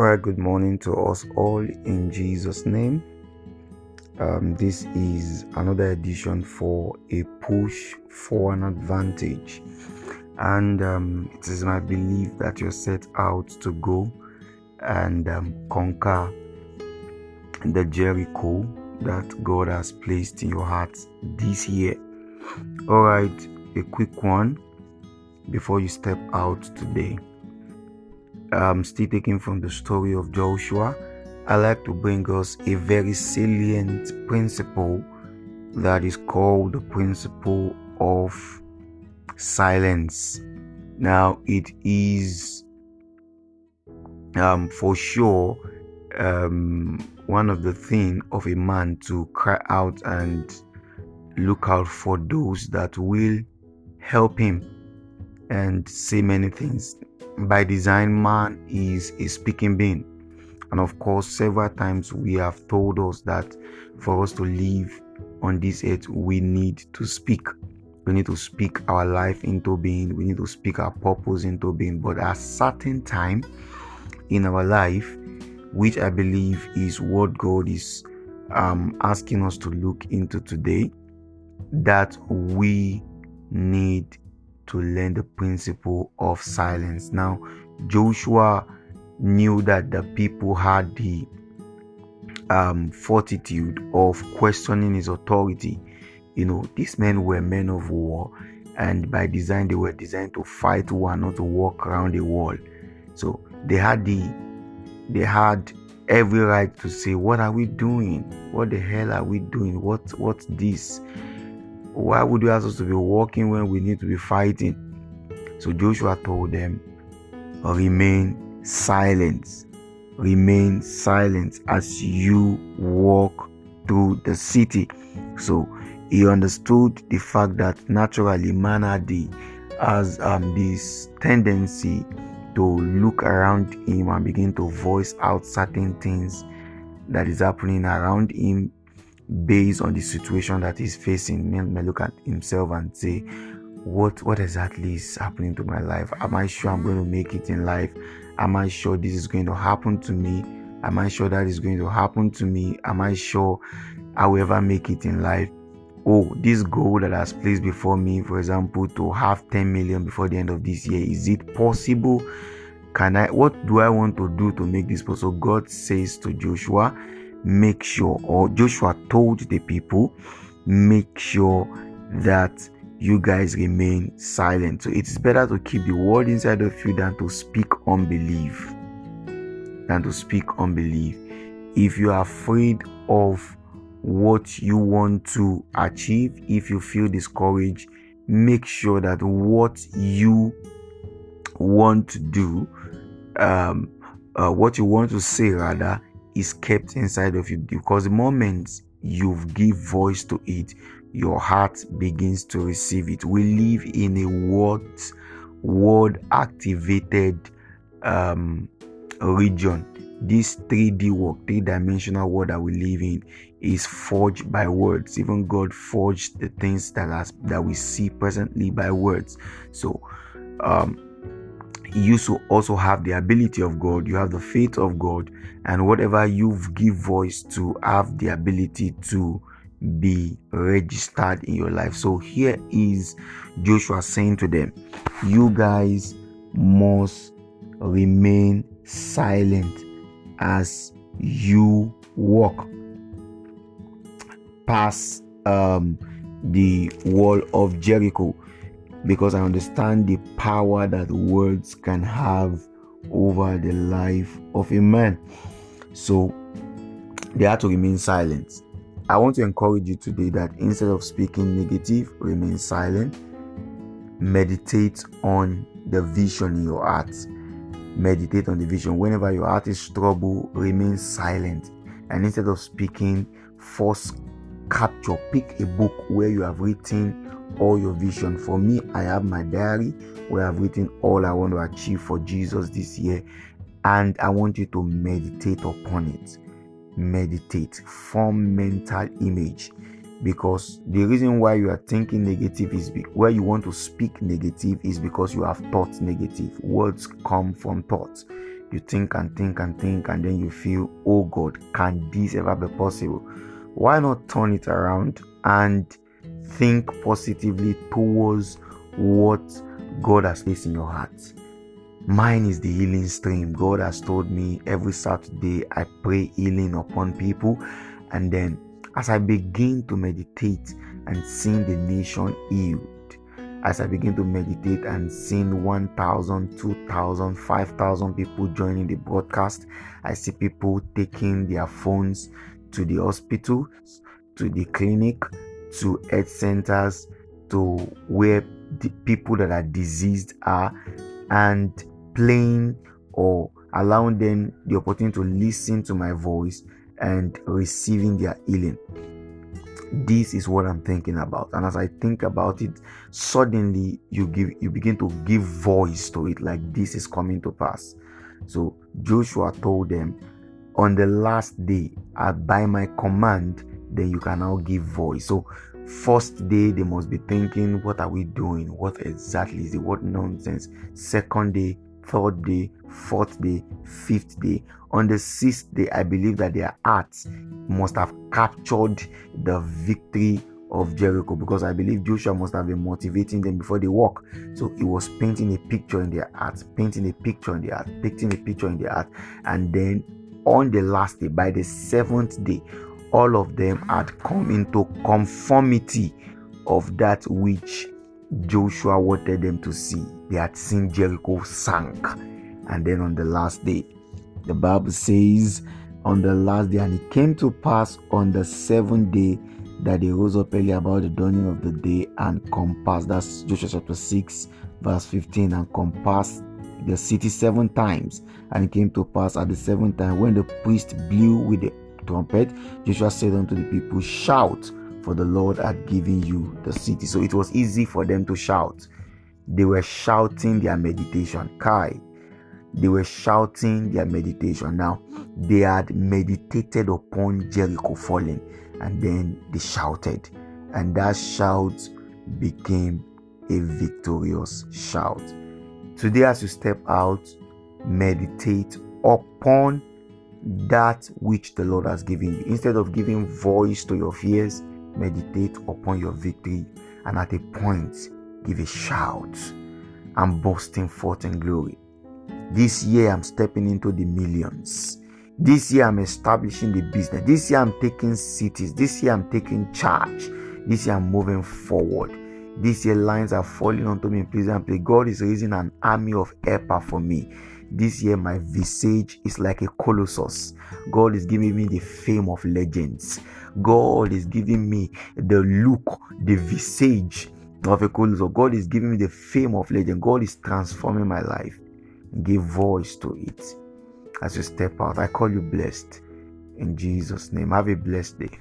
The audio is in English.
All right, good morning to us all in Jesus' name. Um, this is another edition for a push for an advantage, and um, it is my belief that you're set out to go and um, conquer the Jericho that God has placed in your heart this year. All right, a quick one before you step out today. Um, still taking from the story of Joshua, I like to bring us a very salient principle that is called the principle of silence. Now, it is um, for sure um, one of the thing of a man to cry out and look out for those that will help him and say many things. By design, man is a speaking being. And of course, several times we have told us that for us to live on this earth, we need to speak. We need to speak our life into being. We need to speak our purpose into being. But at a certain time in our life, which I believe is what God is um, asking us to look into today, that we need to learn the principle of silence. Now, Joshua knew that the people had the um, fortitude of questioning his authority. You know, these men were men of war, and by design, they were designed to fight war, not to walk around the wall. So they had the they had every right to say, "What are we doing? What the hell are we doing? What what's this? Why would you ask us to be walking when we need to be fighting?" So Joshua told them, "Remain silent. Remain silent as you walk through the city." So he understood the fact that naturally man has um, this tendency to look around him and begin to voice out certain things that is happening around him based on the situation that he's facing. He may look at himself and say, What what exactly is happening to my life? Am I sure I'm going to make it in life? Am I sure this is going to happen to me? Am I sure that is going to happen to me? Am I sure I will ever make it in life? oh this goal that has placed before me for example to have 10 million before the end of this year is it possible can i what do i want to do to make this possible god says to joshua make sure or joshua told the people make sure that you guys remain silent. So it is better to keep the word inside of you than to speak unbelief than to speak unbelief. If you are afraid of what you want to achieve, if you feel discouraged, make sure that what you want to do, um, uh, what you want to say rather, is kept inside of you because the moment you give voice to it, your heart begins to receive it. We live in a word, word activated um, region this 3D work, three dimensional world that we live in, is forged by words. Even God forged the things that that we see presently by words. So, um, you so also have the ability of God, you have the faith of God, and whatever you give voice to, have the ability to be registered in your life. So here is Joshua saying to them, You guys must remain silent as you walk past um, the wall of Jericho because I understand the power that words can have over the life of a man. So they had to remain silent. I want to encourage you today that instead of speaking negative, remain silent. Meditate on the vision in your heart meditate on the vision. Whenever your heart is troubled, remain silent. And instead of speaking, force capture. Pick a book where you have written all your vision. For me, I have my diary where I've written all I want to achieve for Jesus this year. And I want you to meditate upon it. Meditate, form mental image because the reason why you are thinking negative is be- where you want to speak negative is because you have thought negative words come from thoughts you think and think and think, and then you feel, oh God, can this ever be possible? Why not turn it around and think positively towards what God has placed in your heart? Mine is the healing stream. God has told me every Saturday I pray healing upon people, and then as I begin to meditate and see the nation healed, as I begin to meditate and seeing 1,000, 2,000, 5,000 people joining the broadcast, I see people taking their phones to the hospital, to the clinic, to health centers, to where the people that are diseased are, and playing or allowing them the opportunity to listen to my voice and receiving their healing. This is what i'm thinking about. And as i think about it suddenly you give you begin to give voice to it like this is coming to pass. So joshua told them on the last day by my command then you can now give voice. So first day they must be thinking what are we doing? What exactly is it? What nonsense? Second day third day fourth day fifth day. On the sixth day i believe that their hearts must have captured the victory of Jericho because I believe Joshua must have been motivating them before they walk. So he was painting a picture in their hearts, painting a picture in their heart, painting a picture in their heart. And then on the last day, by the seventh day, all of them had come into conformity of that which Joshua wanted them to see. They had seen Jericho sank. And then on the last day, the Bible says, on the last day, and it came to pass on the seventh day that they rose up early about the dawning of the day and compassed. That's Joshua chapter 6, verse 15, and compassed the city seven times. And it came to pass at the seventh time when the priest blew with the trumpet, Joshua said unto the people, Shout, for the Lord had given you the city. So it was easy for them to shout. They were shouting their meditation. Kai, they were shouting their meditation. Now, they had meditated upon Jericho falling and then they shouted, and that shout became a victorious shout. Today, as you step out, meditate upon that which the Lord has given you. Instead of giving voice to your fears, meditate upon your victory and at a point, give a shout and bursting forth in glory. This year, I'm stepping into the millions. This year, I'm establishing the business. This year, I'm taking cities. This year, I'm taking charge. This year, I'm moving forward. This year, lines are falling onto me in prison. God is raising an army of helper for me. This year, my visage is like a colossus. God is giving me the fame of legends. God is giving me the look, the visage of a colossus. God is giving me the fame of legend. God is transforming my life give voice to it as you step out. I call you blessed in Jesus' name. Have a blessed day.